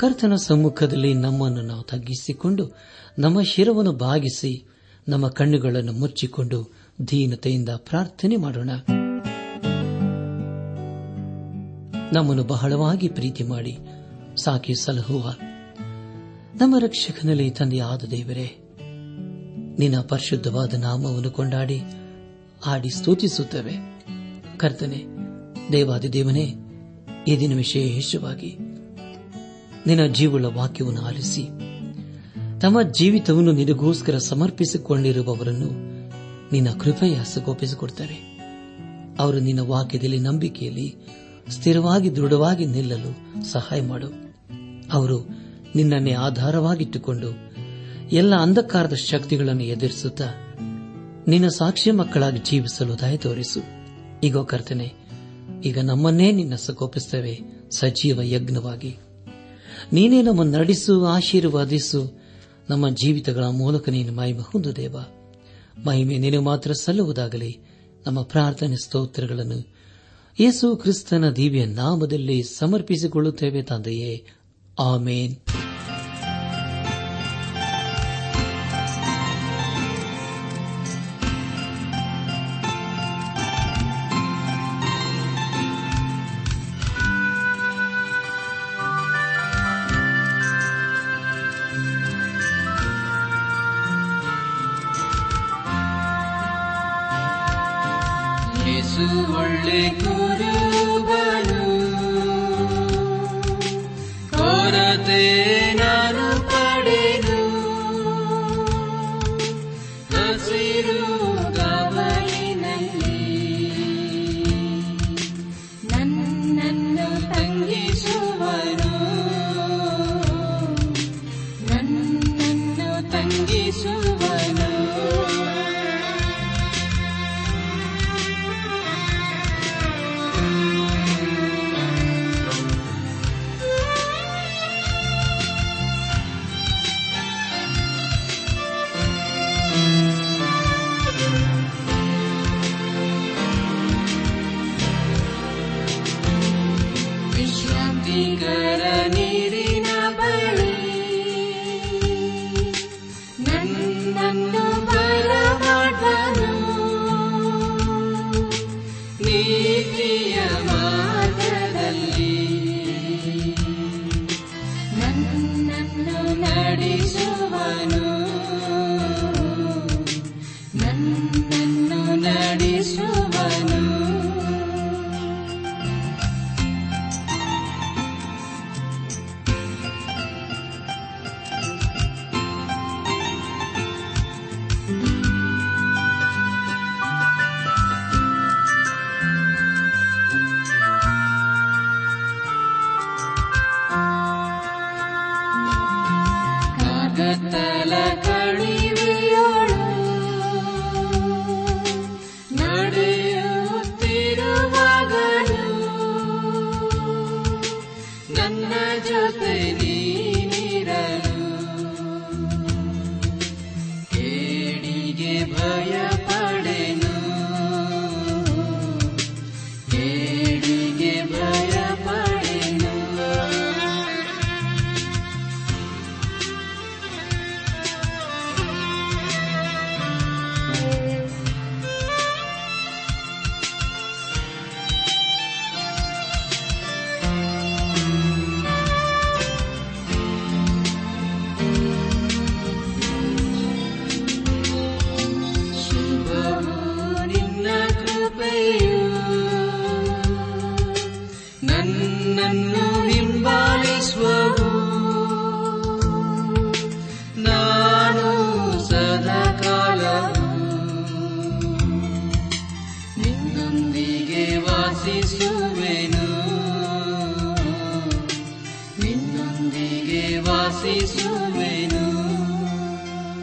ಕರ್ತನ ಸಮ್ಮುಖದಲ್ಲಿ ನಮ್ಮನ್ನು ನಾವು ತಗ್ಗಿಸಿಕೊಂಡು, ನಮ್ಮ ಶಿರವನ್ನು ಬಾಗಿಸಿ, ನಮ್ಮ ಕಣ್ಣುಗಳನ್ನು ಮುಚ್ಚಿಕೊಂಡು ದೀನತೆಯಿಂದ ಪ್ರಾರ್ಥನೆ ಮಾಡೋಣ. ನಮ್ಮನ್ನು ಬಹಳವಾಗಿ ಪ್ರೀತಿ ಮಾಡಿ, ಸಾಕಿ ಸಲಹುವ. ನಮ್ಮ ರಕ್ಷಕನಲ್ಲಿ ತಂದೆಯಾದ ದೇವರೇ, ನಿನ್ನ ಪರಿಶುದ್ಧವಾದ ನಾಮವನ್ನು ಕೊಂಡಾಡಿ ಆಡಿ ಸ್ತುತಿಸುತ್ತೇವೆ. ಕರ್ತನೆ ದೇವಾದಿ ದೇವನೇ ಈ ದಿನ ವಿಶೇಷವಾಗಿ ನಿನ್ನ ಜೀವಳ ವಾಕ್ಯವನ್ನು ಆಲಿಸಿ. ತಮ್ಮ ಜೀವಿತವನ್ನು ನಿನಗೋಸ್ಕರ ಸಮರ್ಪಿಸಿಕೊಂಡಿರುವವರನ್ನು ನಿನ್ನ ಕೃಪೆಯ ಹಸಗೋಪಿಸಿಕೊಡ್ತಾರೆ ಅವರು ನಿನ್ನ ವಾಕ್ಯದಲ್ಲಿ ನಂಬಿಕೆಯಲ್ಲಿ ಸ್ಥಿರವಾಗಿ ದೃಢವಾಗಿ ನಿಲ್ಲಲು ಸಹಾಯ ಮಾಡು. ಅವರು ನಿನ್ನನ್ನೇ ಆಧಾರವಾಗಿಟ್ಟುಕೊಂಡು ಎಲ್ಲ ಅಂಧಕಾರದ ಶಕ್ತಿಗಳನ್ನು ಎದುರಿಸುತ್ತಾ ನಿನ್ನ ಸಾಕ್ಷ್ಯ ಮಕ್ಕಳಾಗಿ ಜೀವಿಸಲು ದಯ ತೋರಿಸು. ಈಗ ಕರ್ತನೆ, ಈಗ ನಮ್ಮನ್ನೇ ನಿನ್ನ ಸಕೋಪಿಸುತ್ತೇವೆ ಸಜೀವ ಯಜ್ಞವಾಗಿ. ನೀನೇ ನಮ್ಮನ್ನು ನಡೆಸು, ಆಶೀರ್ವಾದಿಸು. ನಮ್ಮ ಜೀವಿತಗಳ ಮೂಲಕ ನೀನು ಮಹಿಮೆ ಹೊಂದು ದೇವ. ಮಹಿಮೆ ನೀನು ಮಾತ್ರ ಸಲ್ಲುವುದಾಗಲಿ. ನಮ್ಮ ಪ್ರಾರ್ಥನೆ ಸ್ತೋತ್ರಗಳನ್ನು ಯೇಸು ಕ್ರಿಸ್ತನ ದಿವ್ಯ ನಾಮದಲ್ಲಿ ಸಮರ್ಪಿಸಿಕೊಳ್ಳುತ್ತೇವೆ ತಂದೆಯೇ. ಆಮೇನ್.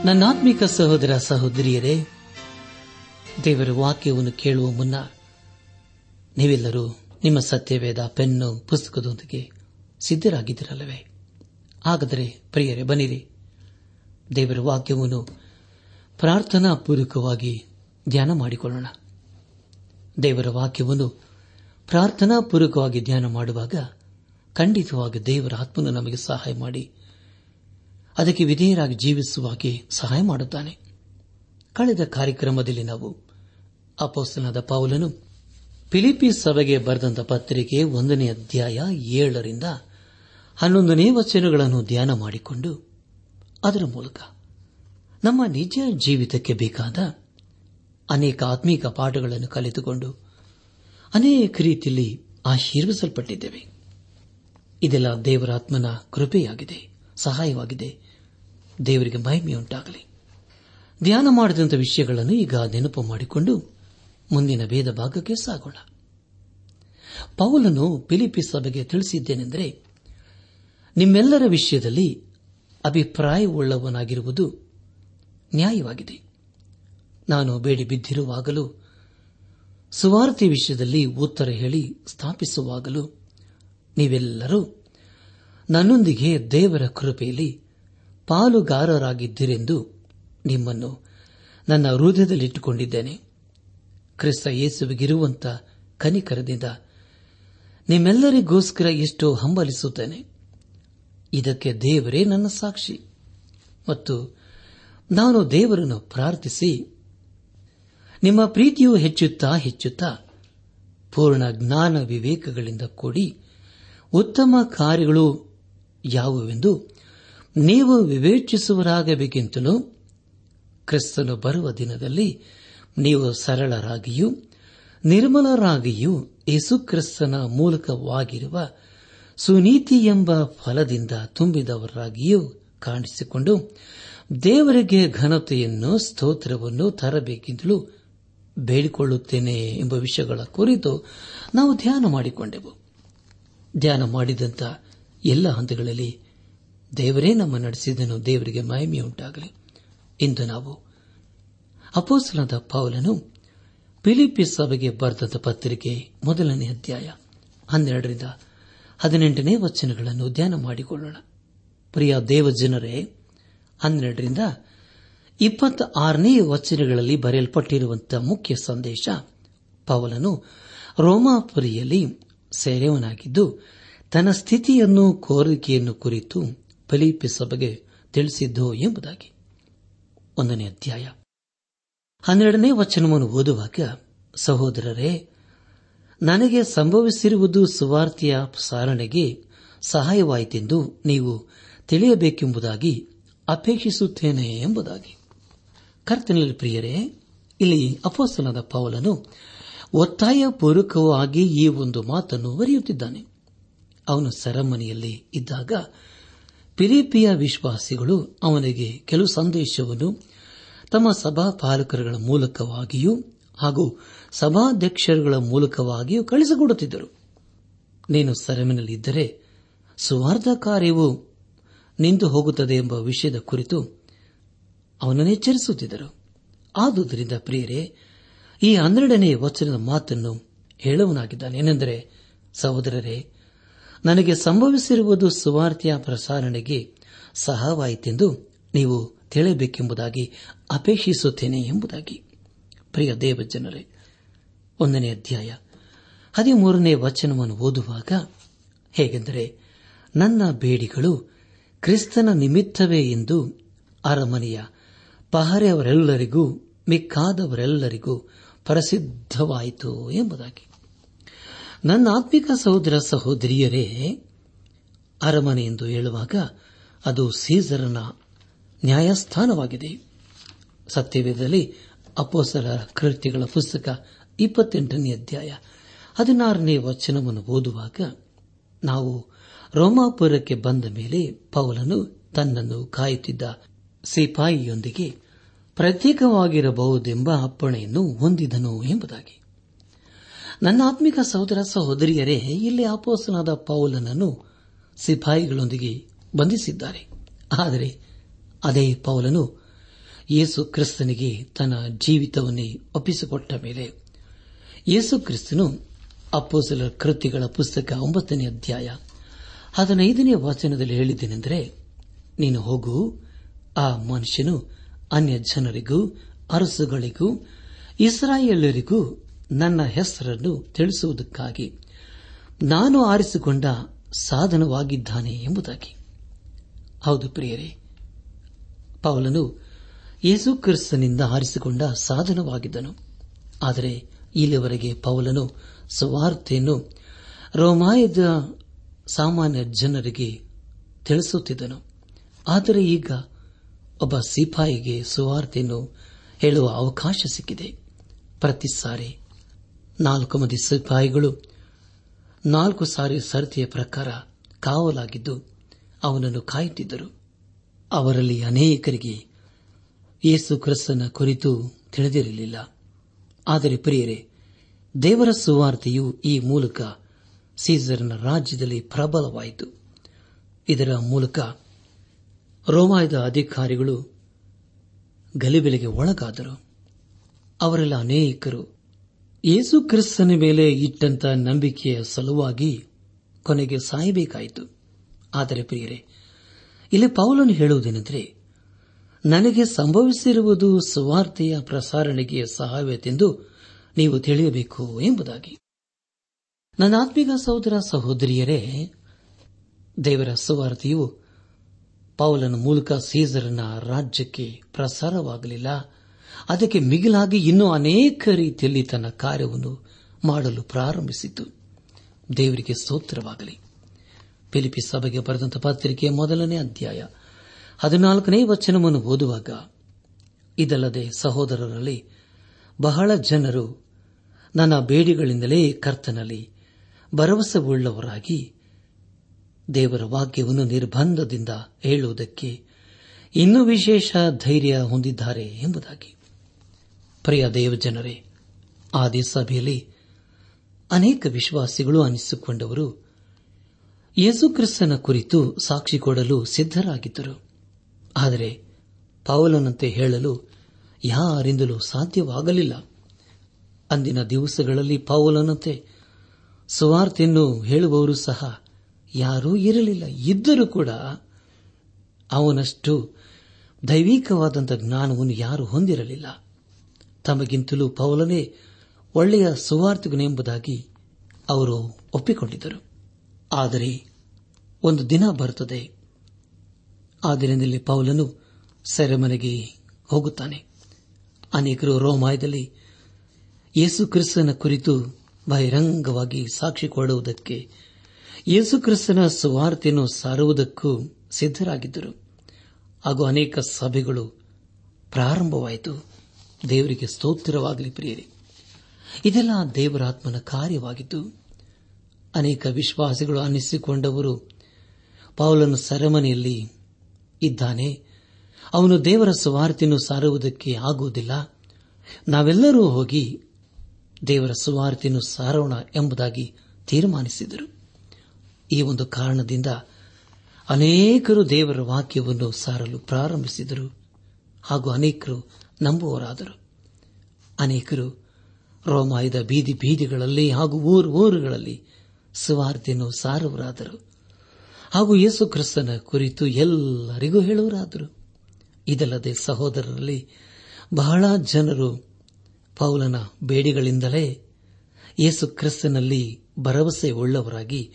ನನ್ನಾತ್ಮಿಕ ಸಹೋದರ ಸಹೋದರಿಯರೇ, ದೇವರ ವಾಕ್ಯವನ್ನು ಕೇಳುವ ಮುನ್ನ ನೀವೆಲ್ಲರೂ ನಿಮ್ಮ ಸತ್ಯವೇದ ಪೆನ್ನು ಪುಸ್ತಕದೊಂದಿಗೆ ಸಿದ್ದರಾಗಿದ್ದಿರಲ್ಲವೇ ಹಾಗಾದರೆ ಪ್ರಿಯರೇ, ಬನ್ನಿರಿ. ದೇವರ ವಾಕ್ಯವನ್ನು ಪ್ರಾರ್ಥನಾ ಪೂರ್ವಕವಾಗಿ ಧ್ಯಾನ ಮಾಡಿಕೊಳ್ಳೋಣ. ದೇವರ ವಾಕ್ಯವನ್ನು ಪ್ರಾರ್ಥನಾ ಪೂರ್ವಕವಾಗಿ ಧ್ಯಾನ ಮಾಡುವಾಗ ಖಂಡಿತವಾಗಿ ದೇವರ ಆತ್ಮನು ನಮಗೆ ಸಹಾಯ ಮಾಡಿ ಅದಕ್ಕೆ ವಿಧೇಯರಾಗಿ ಜೀವಿಸುವಾಗೆ ಸಹಾಯ ಮಾಡುತ್ತಾನೆ. ಕಳೆದ ಕಾರ್ಯಕ್ರಮದಲ್ಲಿ ನಾವು ಅಪೋಸ್ತನಾದ ಪೌಲನು ಫಿಲಿಪೀಸ್ ಸಭೆಗೆ ಬರೆದಂತ ಪತ್ರಿಕೆ ಒಂದನೇ ಅಧ್ಯಾಯ ಏಳರಿಂದ ಹನ್ನೊಂದನೇ ವಚನಗಳನ್ನು ಧ್ಯಾನ ಮಾಡಿಕೊಂಡು ಅದರ ಮೂಲಕ ನಮ್ಮ ನಿಜ ಜೀವಿತಕ್ಕೆ ಬೇಕಾದ ಅನೇಕ ಆತ್ಮೀಕ ಪಾಠಗಳನ್ನು ಕಲಿತುಕೊಂಡು ಅನೇಕ ರೀತಿಯಲ್ಲಿ ಆಶೀರ್ವಿಸಲ್ಪಟ್ಟಿದ್ದೇವೆ. ಇದೆಲ್ಲ ದೇವರಾತ್ಮನ ಕೃಪೆಯಾಗಿದೆ, ಸಹಾಯವಾಗಿದೆ. ದೇವರಿಗೆ ಮಹಿಮೆಯುಂಟಾಗಲಿ ಧ್ಯಾನ ಮಾಡಿದಂಥ ವಿಷಯಗಳನ್ನು ಈಗ ನೆನಪು ಮಾಡಿಕೊಂಡು ಮುಂದಿನ ಭೇದ ಭಾಗಕ್ಕೆ ಸಾಗೋಣ. ಪೌಲನು ಫಿಲಿಪಿ ಸಭೆಗೆ ತಿಳಿಸಿದ್ದೇನೆಂದರೆ, ನಿಮ್ಮೆಲ್ಲರ ವಿಷಯದಲ್ಲಿ ಅಭಿಪ್ರಾಯವುಳ್ಳವನಾಗಿರುವುದು ನ್ಯಾಯವಾಗಿದೆ. ನಾನು ಬೇಡಿ ಬಿದ್ದಿರುವಾಗಲೂ, ಸುವಾರ್ತೆ ವಿಷಯದಲ್ಲಿ ಉತ್ತರ ಹೇಳಿ ಸ್ಥಾಪಿಸುವಾಗಲೂ ನೀವೆಲ್ಲರೂ ನನ್ನೊಂದಿಗೆ ದೇವರ ಕೃಪೆಯಲ್ಲಿ ಪಾಲುಗಾರರಾಗಿದ್ದೀರೆಂದು ನಿಮ್ಮನ್ನು ನನ್ನ ಹೃದಯದಲ್ಲಿಟ್ಟುಕೊಂಡಿದ್ದೇನೆ. ಕ್ರಿಸ್ತ ಯೇಸುವಿಗಿರುವಂತ ಕನಿಕರದಿಂದ ನಿಮ್ಮೆಲ್ಲರಿಗೋಸ್ಕರ ಎಷ್ಟೋ ಹಂಬಲಿಸುತ್ತೇನೆ. ಇದಕ್ಕೆ ದೇವರೇ ನನ್ನ ಸಾಕ್ಷಿ. ಮತ್ತು ನಾನು ದೇವರನ್ನು ಪ್ರಾರ್ಥಿಸಿ, ನಿಮ್ಮ ಪ್ರೀತಿಯು ಹೆಚ್ಚುತ್ತಾ ಹೆಚ್ಚುತ್ತಾ ಪೂರ್ಣ ಜ್ಞಾನ ವಿವೇಕಗಳಿಂದ ಕೂಡಿ ಉತ್ತಮ ಕಾರ್ಯಗಳು ಯಾವುವೆಂದು ನೀವು ವಿವೇಚಿಸುವರಾಗಬೇಕೆಂತಲೂ ಕ್ರಿಸ್ತನು ಬರುವ ದಿನದಲ್ಲಿ ನೀವು ಸರಳರಾಗಿಯೂ ನಿರ್ಮಲರಾಗಿಯೂ ಯೇಸುಕ್ರಿಸ್ತನ ಮೂಲಕವಾಗಿರುವ ಸುನೀತಿ ಎಂಬ ಫಲದಿಂದ ತುಂಬಿದವರಾಗಿಯೂ ಕಾಣಿಸಿಕೊಂಡು ದೇವರಿಗೆ ಘನತೆಯನ್ನು, ಸ್ತೋತ್ರವನ್ನು ತರಬೇಕೆಂದಲೂ ಬೇಡಿಕೊಳ್ಳುತ್ತೇನೆ ಎಂಬ ವಿಷಯಗಳ ಕುರಿತು ನಾವು ಧ್ಯಾನ ಮಾಡಿಕೊಂಡೆವು. ಧ್ಯಾನ ಮಾಡಿದಂತ ಎಲ್ಲ ಹಂತಗಳಲ್ಲಿ ದೇವರೇ ನಮ್ಮ ನಡೆಸಿದನು, ದೇವರಿಗೆ ಮಹಿಮೆಯುಂಟಾಗಲಿ. ಇಂದು ನಾವು ಅಪೋಸಲದ ಪೌಲನು ಫಿಲಿಪಿ ಸಭೆಗೆ ಬರೆದ ಪತ್ರಿಕೆ ಮೊದಲನೇ ಅಧ್ಯಾಯ ಹನ್ನೆರಡರಿಂದ ಹದಿನೆಂಟನೇ ವಚನಗಳನ್ನು ಧ್ಯಾನ ಮಾಡಿಕೊಳ್ಳೋಣ. ಪ್ರಿಯ ದೇವಜನರೇ, ಹನ್ನೆರಡರಿಂದ ಇಪ್ಪತ್ತ ಆರನೇ ವಚನಗಳಲ್ಲಿ ಬರೆಯಲ್ಪಟ್ಟಿರುವಂತಹ ಮುಖ್ಯ ಸಂದೇಶ ಪವಲನು ರೋಮಾಪುರಿಯಲ್ಲಿ ಸೇರೆಯವನಾಗಿದ್ದು, ತನ್ನ ಸ್ಥಿತಿಯನ್ನು ಕೋರಿಕೆಯನ್ನು ಕುರಿತು ಫಿಲಿಪಿ ಸಭೆಗೆ ತಿಳಿಸಿದ್ದು ಎಂಬುದಾಗಿ. ಒಂದನೇ ಅಧ್ಯಾಯ. ಹನ್ನೆರಡನೇ ವಚನವನ್ನು ಓದುವಾಗ ಸಹೋದರರೇ, ನನಗೆ ಸಂಭವಿಸಿರುವುದು ಸುವಾರ್ತೆಯ ಸಾರಣೆಗೆ ಸಹಾಯವಾಯಿತೆಂದು ನೀವು ತಿಳಿಯಬೇಕೆಂಬುದಾಗಿ ಅಪೇಕ್ಷಿಸುತ್ತೇನೆ ಎಂಬುದಾಗಿ. ಕರ್ತನಲ್ಲಿ ಪ್ರಿಯರೇ, ಇಲ್ಲಿ ಅಪೋಸನದ ಪೌಲನು ಒತ್ತಾಯ ಪೂರ್ವಕವಾಗಿ ಈ ಒಂದು ಮಾತನ್ನು ಬರೆಯುತ್ತಿದ್ದಾನೆ. ಅವನು ಸೆರೆಮನೆಯಲ್ಲಿ ಇದ್ದಾಗ ಪಿಲಿಪಿಯ ವಿಶ್ವಾಸಿಗಳು ಅವನಿಗೆ ಕೆಲವು ಸಂದೇಶವನ್ನು ತಮ್ಮ ಸಭಾ ಪಾಲಕರುಗಳ ಮೂಲಕವಾಗಿಯೂ ಹಾಗೂ ಸಭಾಧ್ಯಕ್ಷರುಗಳ ಮೂಲಕವಾಗಿಯೂ ಕಳಿಸಿಕೊಡುತ್ತಿದ್ದರು. ನೀನು ಸರಮಿನಲ್ಲಿದ್ದರೆ ಸುವಾರ್ಧ ಕಾರ್ಯವು ನಿಂತು ಹೋಗುತ್ತದೆ ಎಂಬ ವಿಷಯದ ಕುರಿತು ಅವನನ್ನು ಎಚ್ಚರಿಸುತ್ತಿದ್ದರು. ಆದುದರಿಂದ ಪ್ರಿಯರೇ, ಈ ಹನ್ನೆರಡನೇ ವಚನದ ಮಾತನ್ನು ಹೇಳುವನಾಗಿದ್ದಾನೆ ಏನೆಂದರೆ, ಸಹೋದರರೇ ನನಗೆ ಸಂಭವಿಸಿರುವುದು ಸುವಾರ್ತೆಯ ಪ್ರಸಾರಣೆಗೆ ಸಹವಾಯಿತೆಂದು ನೀವು ತಿಳಿಯಬೇಕೆಂಬುದಾಗಿ ಅಪೇಕ್ಷಿಸುತ್ತೇನೆ ಎಂಬುದಾಗಿ. ಪ್ರಿಯ ದೇವಜನರೇ, ಒಂದನೇ ಅಧ್ಯಾಯ ಹದಿಮೂರನೇ ವಚನವನ್ನು ಓದುವಾಗ ಹೇಗೆಂದರೆ, ನನ್ನ ಬೇಡಿಗಳು ಕ್ರಿಸ್ತನ ನಿಮಿತ್ತವೇ ಎಂದು ಅರಮನೆಯ ಪಹರೆಯವರೆಲ್ಲರಿಗೂ, ಮಿಕ್ಕಾದವರೆಲ್ಲರಿಗೂ ಪ್ರಸಿದ್ಧವಾಯಿತು ಎಂಬುದಾಗಿ. ನನ್ನ ಆತ್ಮಿಕ ಸಹೋದರ ಸಹೋದರಿಯರೇ, ಅರಮನೆ ಎಂದು ಹೇಳುವಾಗ ಅದು ಸೀಸರನ ನ್ಯಾಯಸ್ಥಾನವಾಗಿದೆ. ಸತ್ಯವೇದದಲ್ಲಿ ಅಪೋಸರ ಕೃತ್ಯಗಳ ಪುಸ್ತಕ ಇಪ್ಪತ್ತೆಂಟನೇ ಅಧ್ಯಾಯ ಹದಿನಾರನೇ ವಚನವನ್ನು ಓದುವಾಗ ನಾವು ರೋಮಾಪುರಕ್ಕೆ ಬಂದ ಮೇಲೆ ಪೌಲನು ತನ್ನನ್ನು ಕಾಯುತ್ತಿದ್ದ ಸಿಪಾಯಿಯೊಂದಿಗೆ ಪ್ರತ್ಯೇಕವಾಗಿರಬಹುದೆಂಬ ಅಪ್ಪಣೆಯನ್ನು ಹೊಂದಿದನು ಎಂಬುದಾಗಿ. ನನ್ನ ಆತ್ಮಿಕ ಸಹೋದರ ಸಹೋದರಿಯರೇ, ಇಲ್ಲಿ ಅಪೋಸನಾದ ಪೌಲನನ್ನು ಸಿಪಾಯಿಗಳೊಂದಿಗೆ ಬಂಧಿಸಿದ್ದಾರೆ. ಆದರೆ ಅದೇ ಪೌಲನು ಯೇಸು ಕ್ರಿಸ್ತನಿಗೆ ತನ್ನ ಜೀವಿತವನ್ನೇ ಒಪ್ಪಿಸಿಕೊಟ್ಟ ಮೇಲೆ ಯೇಸು ಕ್ರಿಸ್ತನು ಅಪ್ಪೋಸಲ ಕೃತಿಗಳ ಪುಸ್ತಕ ಒಂಬತ್ತನೇ ಅಧ್ಯಾಯ ಹದಿನೈದನೇ ವಾಚನದಲ್ಲಿ ಹೇಳಿದ್ದೇನೆಂದರೆ, ನೀನು ಹೋಗು, ಆ ಮನುಷ್ಯನು ಅನ್ಯ ಜನರಿಗೂ ಅರಸುಗಳಿಗೂ ಇಸ್ರಾಯೇಲರಿಗೂ ನನ್ನ ಹೆಸರನ್ನು ತಿಳಿಸುವುದಕ್ಕಾಗಿ ನಾನು ಆರಿಸಿಕೊಂಡ ಸಾಧನವಾಗಿದ್ದಾನೆ ಎಂಬುದಾಗಿ. ಹೌದು ಪ್ರಿಯರೇ, ಪೌಲನು ಯೇಸು ಕ್ರಿಸ್ತನಿಂದ ಆರಿಸಿಕೊಂಡ ಸಾಧನವಾಗಿದ್ದನು. ಆದರೆ ಇಲ್ಲಿವರೆಗೆ ಪೌಲನು ಸುವಾರ್ತೆಯನ್ನು ರೋಮಾಯದ ಸಾಮಾನ್ಯ ಜನರಿಗೆ ತಿಳಿಸುತ್ತಿದ್ದನು. ಆದರೆ ಈಗ ಒಬ್ಬ ಸಿಪಾಯಿಗೆ ಸುವಾರ್ತೆಯನ್ನು ಹೇಳುವ ಅವಕಾಶ ಸಿಕ್ಕಿದೆ. ಪ್ರತಿ ಸಾರಿ ನಾಲ್ಕು ಮಂದಿ ಸಿಪಾಯಿಗಳು, ನಾಲ್ಕು ಸಾರಿ ಸರತಿಯ ಪ್ರಕಾರ ಕಾವಲಾಗಿದ್ದು ಅವನನ್ನು ಕಾಯುತ್ತಿದ್ದರು. ಅವರಲ್ಲಿ ಅನೇಕರಿಗೆ ಯೇಸು ಕ್ರಿಸ್ತನ ಕುರಿತು ತಿಳಿದಿರಲಿಲ್ಲ. ಆದರೆ ಪ್ರಿಯರೇ, ದೇವರ ಸುವಾರ್ತೆಯು ಈ ಮೂಲಕ ಸೀಸರ್ನ ರಾಜ್ಯದಲ್ಲಿ ಪ್ರಬಲವಾಯಿತು. ಇದರ ಮೂಲಕ ರೋಮಾಯದ ಅಧಿಕಾರಿಗಳು ಗಲಿಬಿಲಿಗೆ ಒಳಗಾದರು. ಅವರೆಲ್ಲ ಅನೇಕರು ಯೇಸು ಕ್ರಿಸ್ತನ ಮೇಲೆ ಇಟ್ಟಂತ ನಂಬಿಕೆಯ ಸಲುವಾಗಿ ಕೊನೆಗೆ ಸಾಯಬೇಕಾಯಿತು. ಆದರೆ ಪ್ರಿಯರೇ, ಇಲ್ಲಿ ಪೌಲನು ಹೇಳುವುದೇನೆಂದರೆ, ನನಗೆ ಸಂಭವಿಸಿರುವುದು ಸುವಾರ್ತೆಯ ಪ್ರಸಾರಣೆಗೆ ಸಹಾಯವೆಂದು ನೀವು ತಿಳಿಯಬೇಕು ಎಂಬುದಾಗಿ. ನನ್ನ ಆತ್ಮಿಕ ಸಹೋದರ ಸಹೋದರಿಯರೇ, ದೇವರ ಸುವಾರ್ತೆಯು ಪೌಲನ ಮೂಲಕ ಸೀಸರನ ರಾಜ್ಯಕ್ಕೆ ಪ್ರಸಾರವಾಗಲಿಲ್ಲ. ಅದಕ್ಕೆ ಮಿಗಿಲಾಗಿ ಇನ್ನೂ ಅನೇಕ ರೀತಿಯಲ್ಲಿ ತನ್ನ ಕಾರ್ಯವನ್ನು ಮಾಡಲು ಪ್ರಾರಂಭಿಸಿತು. ದೇವರಿಗೆ ಸ್ತೋತ್ರವಾಗಲಿ. ಫಿಲಿಪಿ ಸಭೆಗೆ ಬರೆದಂತಹ ಪತ್ರಿಕೆಯ ಮೊದಲನೇ ಅಧ್ಯಾಯ ಹದಿನಾಲ್ಕನೇ ವಚನವನ್ನು ಓದುವಾಗ, ಇದಲ್ಲದೆ ಸಹೋದರರಲ್ಲಿ ಬಹಳ ಜನರು ನನ್ನ ಬೇಡಿಗಳಿಂದಲೇ ಕರ್ತನಲ್ಲಿ ಭರವಸೆ ಉಳ್ಳವರಾಗಿ ದೇವರ ವಾಕ್ಯವನ್ನು ನಿರ್ಬಂಧದಿಂದ ಹೇಳುವುದಕ್ಕೆ ಇನ್ನೂ ವಿಶೇಷ ಧೈರ್ಯ ಹೊಂದಿದ್ದಾರೆ ಎಂಬುದಾಗಿ. ಪ್ರಿಯ ದೇವಜನರೇ, ಆದಿ ಸಭೆಯಲ್ಲಿ ಅನೇಕ ವಿಶ್ವಾಸಿಗಳು ಅನಿಸಿಕೊಂಡವರು. ಯೇಸುಕ್ರಿಸ್ತನ ಕುರಿತು ಸಾಕ್ಷಿ ಕೊಡಲು ಸಿದ್ದರಾಗಿದ್ದರು ಆದರೆ ಪೌಲನಂತೆ ಹೇಳಲು ಯಾರಿಂದಲೂ ಸಾಧ್ಯವಾಗಲಿಲ್ಲ. ಅಂದಿನ ದಿವಸಗಳಲ್ಲಿ ಪೌಲನಂತೆ ಸುವಾರ್ತೆಯನ್ನು ಹೇಳುವವರು ಸಹ ಯಾರೂ ಇರಲಿಲ್ಲ. ಇದ್ದರೂ ಕೂಡ ಅವನಷ್ಟು ದೈವಿಕವಾದಂಥ ಜ್ಞಾನವನ್ನು ಯಾರು ಹೊಂದಿರಲಿಲ್ಲ. ತಮಗಿಂತಲೂ ಪೌಲನೇ ಒಳ್ಳೆಯ ಸುವಾರ್ತಿಗನೆಂಬುದಾಗಿ ಅವರು ಒಪ್ಪಿಕೊಂಡಿದ್ದರು. ಆದರೆ ಒಂದು ದಿನ ಬರುತ್ತದೆ. ಆ ದಿನದಲ್ಲಿ ಪೌಲನು ಸೆರೆಮನೆಗೆ ಹೋಗುತ್ತಾನೆ. ಅನೇಕರು ರೋಮಾಯದಲ್ಲಿ ಯೇಸು ಕ್ರಿಸ್ತನ ಕುರಿತು ಬಹಿರಂಗವಾಗಿ ಸಾಕ್ಷಿ ಕೊಡುವುದಕ್ಕೆ, ಯೇಸು ಕ್ರಿಸ್ತನ ಸುವಾರ್ತೆಯನ್ನು ಸಾರುವುದಕ್ಕೂ ಸಿದ್ದರಾಗಿದ್ದರು ಹಾಗೂ ಅನೇಕ ಸಭೆಗಳು ಪ್ರಾರಂಭವಾಯಿತು. ದೇವರಿಗೆ ಸ್ತೋತ್ರವಾಗಲಿ ಪ್ರಿಯರಿ. ಇದೆಲ್ಲ ದೇವರಾತ್ಮನ ಕಾರ್ಯವಾಗಿದ್ದು, ಅನೇಕ ವಿಶ್ವಾಸಿಗಳು ಅನ್ನಿಸಿಕೊಂಡವರು ಪೌಲನು ಸರಮನೆಯಲ್ಲಿ ಇದ್ದಾನೆ. ಅವನು ದೇವರ ಸುವಾರ್ತೆಯನ್ನು ಸಾರುವುದಕ್ಕೆ ಆಗುವುದಿಲ್ಲ. ನಾವೆಲ್ಲರೂ ಹೋಗಿ ದೇವರ ಸುವಾರ್ತೆಯನ್ನು ಸಾರೋಣ ಎಂಬುದಾಗಿ ತೀರ್ಮಾನಿಸಿದರು. ಈ ಒಂದು ಕಾರಣದಿಂದ ಅನೇಕರು ದೇವರ ವಾಕ್ಯವನ್ನು ಸಾರಲು ಪ್ರಾರಂಭಿಸಿದರು. ಹಾಗೂ ಅನೇಕರು ನಂಬುವರಾದರು ಅನೇಕರು ರೋಮಾಯದ ಬೀದಿ ಬೀದಿಗಳಲ್ಲಿ ಹಾಗೂ ಊರು ಊರುಗಳಲ್ಲಿ ಸುವಾರ್ತೆಯನ್ನು ಸಾರುವರಾದರು ಹಾಗೂ ಯೇಸು ಕ್ರಿಸ್ತನ ಕುರಿತು ಎಲ್ಲರಿಗೂ ಹೇಳುವರಾದರು ಇದಲ್ಲದೆ ಸಹೋದರರಲ್ಲಿ ಬಹಳ ಜನರು ಪೌಲನ ಬೇಡಿಗಳಿಂದಲೇ ಯೇಸು ಕ್ರಿಸ್ತನಲ್ಲಿ ಭರವಸೆ ಉಳ್ಳವರಾಗಿ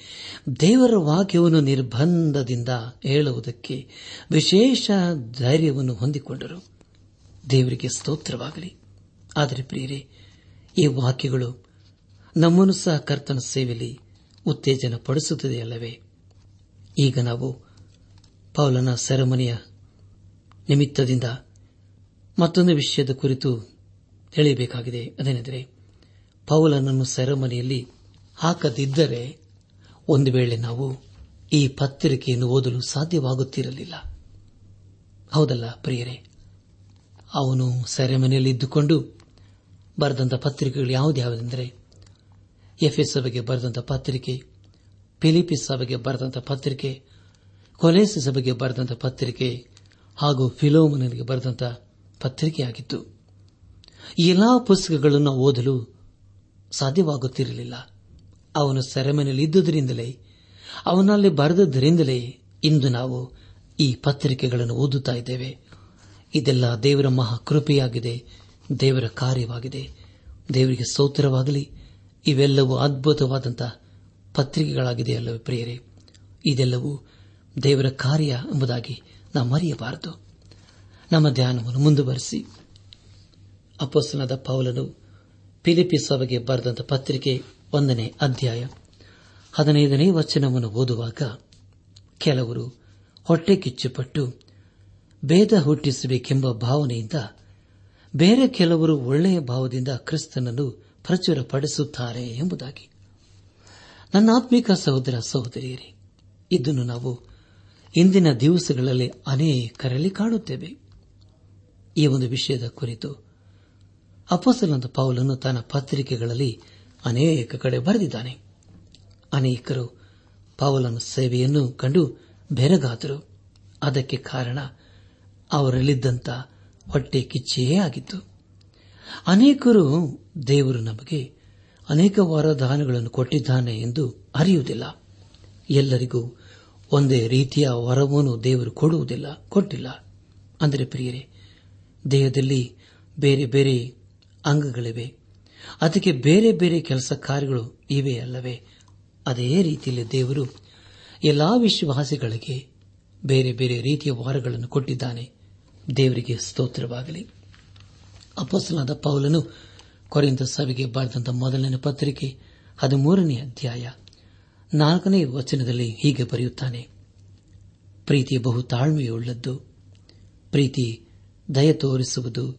ದೇವರ ವಾಕ್ಯವನ್ನು ನಿರ್ಬಂಧದಿಂದ ಹೇಳುವುದಕ್ಕೆ ವಿಶೇಷ ಧೈರ್ಯವನ್ನು ಹೊಂದಿಕೊಂಡರು. ದೇವರಿಗೆ ಸ್ತೋತ್ರವಾಗಲಿ. ಆದರೆ ಪ್ರಿಯರೇ, ಈ ವಾಕ್ಯಗಳು ನಮ್ಮನ್ನು ಸಹ ಕರ್ತನ ಸೇವೆಯಲ್ಲಿ ಉತ್ತೇಜನ ಪಡಿಸುತ್ತದೆಯಲ್ಲವೇ ಈಗ ನಾವು ಪೌಲನ ಸೆರೆಮನೆಯ ನಿಮಿತ್ತದಿಂದ ಮತ್ತೊಂದು ವಿಷಯದ ಕುರಿತು ತಿಳಿಯಬೇಕಾಗಿದೆ. ಅದೇನೆಂದರೆ, ಪೌಲನನ್ನು ಸೆರೆಮನೆಯಲ್ಲಿ ಹಾಕದಿದ್ದರೆ ಒಂದು ವೇಳೆ ನಾವು ಈ ಪತ್ರಿಕೆಯನ್ನು ಓದಲು ಸಾಧ್ಯವಾಗುತ್ತಿರಲಿಲ್ಲ. ಹೌದಲ್ಲ ಪ್ರಿಯರೇ? ಅವನು ಸೆರೆಮನೆಯಲ್ಲಿ ಇದ್ದುಕೊಂಡು ಬರೆದಂತ ಪತ್ರಿಕೆಗಳು ಯಾವುದ್ಯಾವುದೆಂದರೆ ಎಫ್ಎಸ್ ಸಭೆಗೆ ಬರೆದಂತ ಪತ್ರಿಕೆ ಫಿಲಿಪಿಸ್ ಸಭೆಗೆ ಬರೆದಂತ ಪತ್ರಿಕೆ ಕೊಲೇಸ ಸಭೆಗೆ ಬರೆದಂತ ಪತ್ರಿಕೆ ಹಾಗೂ ಫಿಲೋಮನಿಗೆ ಬರೆದಂತ ಪತ್ರಿಕೆಯಾಗಿತ್ತು. ಎಲ್ಲಾ ಪುಸ್ತಕಗಳನ್ನು ಓದಲು ಸಾಧ್ಯವಾಗುತ್ತಿರಲಿಲ್ಲ. ಅವನು ಸೆರೆಮನೆಯಲ್ಲಿ ಇದ್ದುದರಿಂದಲೇ ಅವನಲ್ಲಿ ಬರೆದದ್ದರಿಂದಲೇ ಇಂದು ನಾವು ಈ ಪತ್ರಿಕೆಗಳನ್ನು ಓದುತ್ತಾ ಇದ್ದೇವೆ. ಇದೆಲ್ಲ ದೇವರ ಮಹಾ ಕೃಪೆಯಾಗಿದೆ ದೇವರ ಕಾರ್ಯವಾಗಿದೆ. ದೇವರಿಗೆ ಸ್ತೋತ್ರವಾಗಲಿ. ಇವೆಲ್ಲವೂ ಅದ್ಭುತವಾದಂತಹ ಪತ್ರಿಕೆಗಳಾಗಿದೆ ಅಲ್ಲವೇ ಪ್ರಿಯರೇ. ಇದೆಲ್ಲವೂ ದೇವರ ಕಾರ್ಯ ಎಂಬುದಾಗಿ ನಾವು ಮರೆಯಬಾರದು. ನಮ್ಮ ಧ್ಯಾನವನ್ನು ಮುಂದುವರೆಸಿ. ಅಪಸ್ಸನದ ಪೌಲನು ಪಿಲಿಪಿ ಸಭೆಗೆ ಬರೆದಂತ ಪತ್ರಿಕೆ ಒಂದನೇ ಅಧ್ಯಾಯ ಹದಿನೈದನೇ ವಚನವನ್ನು ಓದುವಾಗ ಕೆಲವರು ಹೊಟ್ಟೆ ಕಿಚ್ಚುಪಟ್ಟು ಭೇದ ಹುಟ್ಟಿಸಬೇಕೆಂಬ ಭಾವನೆಯಿಂದ ಬೇರೆ ಕೆಲವರು ಒಳ್ಳೆಯ ಭಾವದಿಂದ ಕ್ರಿಸ್ತನನ್ನು ಪ್ರಚುರಪಡಿಸುತ್ತಾರೆ ಎಂಬುದಾಗಿ. ನನ್ನ ಆತ್ಮಿಕ ಸಹೋದರ ಸಹೋದರಿಯರೇ, ಇದನ್ನು ನಾವು ಇಂದಿನ ದಿವಸಗಳಲ್ಲಿ ಅನೇಕರಲ್ಲಿ ಕಾಣುತ್ತೇವೆ. ಈ ಒಂದು ವಿಷಯದ ಕುರಿತು ಅಪಸಲಂತ ಪೌಲನು ತನ್ನ ಪತ್ರಿಕೆಗಳಲ್ಲಿ ಅನೇಕ ಕಡೆ ಬರೆದಿದ್ದಾನೆ. ಅನೇಕರು ಪೌಲನ ಸೇವೆಯನ್ನು ಕಂಡು ಬೆರಗಾದರು. ಅದಕ್ಕೆ ಕಾರಣ ಅವರಲ್ಲಿದ್ದಂಥ ಹೊಟ್ಟೆ ಕಿಚ್ಚೆಯೇ ಆಗಿತ್ತು. ಅನೇಕರು ದೇವರು ನಮಗೆ ಅನೇಕ ವರದಾನಗಳನ್ನು ಕೊಟ್ಟಿದ್ದಾನೆ ಎಂದು ಅರಿಯುವುದಿಲ್ಲ. ಎಲ್ಲರಿಗೂ ಒಂದೇ ರೀತಿಯ ವರವನ್ನು ದೇವರು ಕೊಡುವುದಿಲ್ಲ, ಕೊಟ್ಟಿಲ್ಲ. ಅಂದರೆ ಪ್ರಿಯರೇ, ದೇಹದಲ್ಲಿ ಬೇರೆ ಬೇರೆ ಅಂಗಗಳಿವೆ. ಅದಕ್ಕೆ ಬೇರೆ ಬೇರೆ ಕೆಲಸ ಕಾರ್ಯಗಳು ಇವೆ ಅಲ್ಲವೇ? ಅದೇ ರೀತಿಯಲ್ಲಿ ದೇವರು ಎಲ್ಲಾ ವಿಶ್ವಾಸಿಗಳಿಗೆ ಬೇರೆ ಬೇರೆ ರೀತಿಯ ವಾರಗಳನ್ನು ಕೊಟ್ಟಿದ್ದಾನೆ. ದೇವರಿಗೆ ಸ್ತೋತ್ರವಾಗಲಿ. ಅಪೋಸಲಾದ ಪೌಲನು ಕೊರಿಂದ ಸಭೆಗೆ ಬರೆದಂತ ಮೊದಲನೇ ಪತ್ರಿಕೆ ಹದಿಮೂರನೇ ಅಧ್ಯಾಯ ನಾಲ್ಕನೇ ವಚನದಲ್ಲಿ ಹೀಗೆ ಬರೆಯುತ್ತಾನೆ. ಪ್ರೀತಿ ಬಹು ತಾಳ್ಮೆಯುಳ್ಳದ್ದು. ಪ್ರೀತಿ ದಯ ತೋರಿಸುವುದು.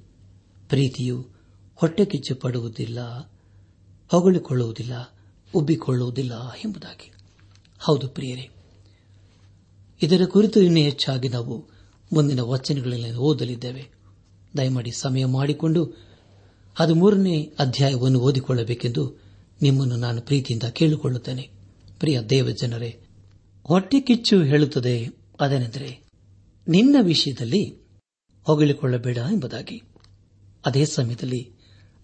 ಪ್ರೀತಿಯು ಹೊಟ್ಟೆ ಕಿಚ್ಚು ಪಡುವುದಿಲ್ಲ ಹೊಗಳಿಕೊಳ್ಳುವುದಿಲ್ಲ, ಉಬ್ಬಿಕೊಳ್ಳುವುದಿಲ್ಲ ಎಂಬುದಾಗಿ. ಹೌದು ಪ್ರಿಯರೇ, ಇದರ ಕುರಿತು ಇನ್ನೂ ಹೆಚ್ಚಾಗಿ ನಾವು ಮುಂದಿನ ವಚನಗಳಲ್ಲಿ ಓದಲಿದ್ದೇವೆ. ದಯಮಾಡಿ ಸಮಯ ಮಾಡಿಕೊಂಡು ಹದಿಮೂರನೇ ಅಧ್ಯಾಯವನ್ನು ಓದಿಕೊಳ್ಳಬೇಕೆಂದು ನಿಮ್ಮನ್ನು ನಾನು ಪ್ರೀತಿಯಿಂದ ಕೇಳಿಕೊಳ್ಳುತ್ತೇನೆ. ಪ್ರಿಯ ದೇವಜನರೇ, ಹೊಟ್ಟೆ ಕಿಚ್ಚು ಹೇಳುತ್ತದೆ ಅದೇನೆಂದರೆ ನಿನ್ನ ವಿಷಯದಲ್ಲಿ ಹೊಗಳಿಕೊಳ್ಳಬೇಡ ಎಂಬುದಾಗಿ. ಅದೇ ಸಮಯದಲ್ಲಿ